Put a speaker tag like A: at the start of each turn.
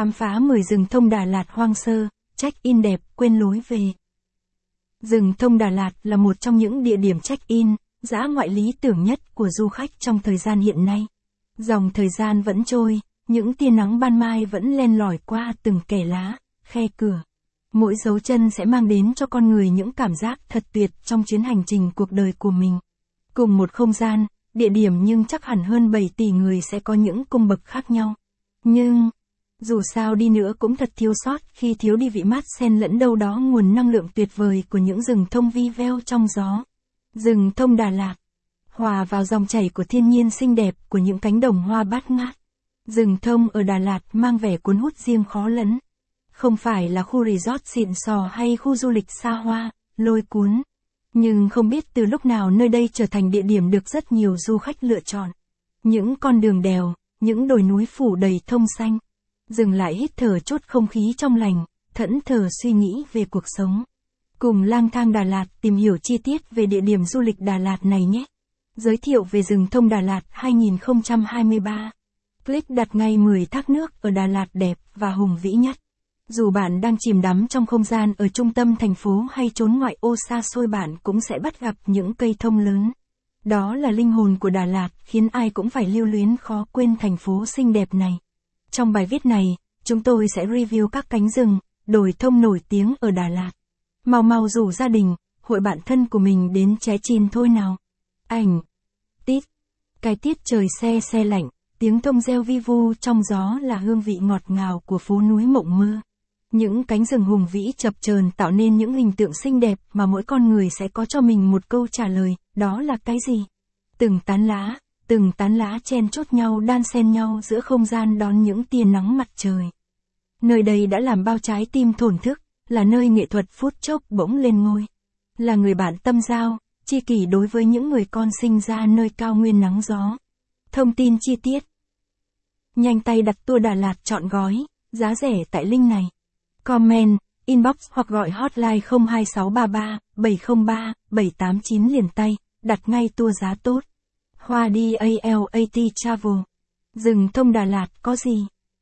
A: Khám phá 10 rừng thông Đà Lạt hoang sơ, check-in đẹp, quên lối về. Rừng thông Đà Lạt là một trong những địa điểm check-in, dã ngoại lý tưởng nhất của du khách trong thời gian hiện nay. Dòng thời gian vẫn trôi, những tia nắng ban mai vẫn len lỏi qua từng kẻ lá, khe cửa. Mỗi dấu chân sẽ mang đến cho con người những cảm giác thật tuyệt trong chuyến hành trình cuộc đời của mình. Cùng một không gian, địa điểm nhưng chắc hẳn hơn 7 tỷ người sẽ có những cung bậc khác nhau. Nhưng, dù sao đi nữa cũng thật thiếu sót khi thiếu đi vị mát sen lẫn đâu đó nguồn năng lượng tuyệt vời của những rừng thông vi veo trong gió. Rừng thông Đà Lạt. Hòa vào dòng chảy của thiên nhiên xinh đẹp của những cánh đồng hoa bát ngát. Rừng thông ở Đà Lạt mang vẻ cuốn hút riêng khó lẫn. Không phải là khu resort xịn sò hay khu du lịch xa hoa, lôi cuốn. Nhưng không biết từ lúc nào nơi đây trở thành địa điểm được rất nhiều du khách lựa chọn. Những con đường đèo, những đồi núi phủ đầy thông xanh. Dừng lại hít thở chút không khí trong lành, thẫn thờ suy nghĩ về cuộc sống. Cùng lang thang Đà Lạt tìm hiểu chi tiết về địa điểm du lịch Đà Lạt này nhé. Giới thiệu về rừng thông Đà Lạt 2023. Click đặt ngay 10 thác nước ở Đà Lạt đẹp và hùng vĩ nhất. Dù bạn đang chìm đắm trong không gian ở trung tâm thành phố hay trốn ngoại ô xa xôi bạn cũng sẽ bắt gặp những cây thông lớn. Đó là linh hồn của Đà Lạt khiến ai cũng phải lưu luyến khó quên thành phố xinh đẹp này. Trong bài viết này, chúng tôi sẽ review các cánh rừng, đồi thông nổi tiếng ở Đà Lạt. Mau mau rủ gia đình, hội bạn thân của mình đến ché chim thôi nào. Ảnh. Tít. Cái tiết trời xe xe lạnh, tiếng thông reo vi vu trong gió là hương vị ngọt ngào của phố núi mộng mơ. Những cánh rừng hùng vĩ chập chờn tạo nên những hình tượng xinh đẹp mà mỗi con người sẽ có cho mình một câu trả lời, đó là cái gì? Từng tán lá, từng tán lá chen chốt nhau đan xen nhau giữa không gian đón những tia nắng mặt trời. Nơi đây đã làm bao trái tim thổn thức, là nơi nghệ thuật phút chốc bỗng lên ngôi. Là người bạn tâm giao, chi kỷ đối với những người con sinh ra nơi cao nguyên nắng gió. Thông tin chi tiết. Nhanh tay đặt tour Đà Lạt chọn gói, giá rẻ tại link này. Comment, inbox hoặc gọi hotline 02633 703 789 liền tay, đặt ngay tour giá tốt. Hoa đi ALAT Travel. Rừng thông Đà Lạt có gì?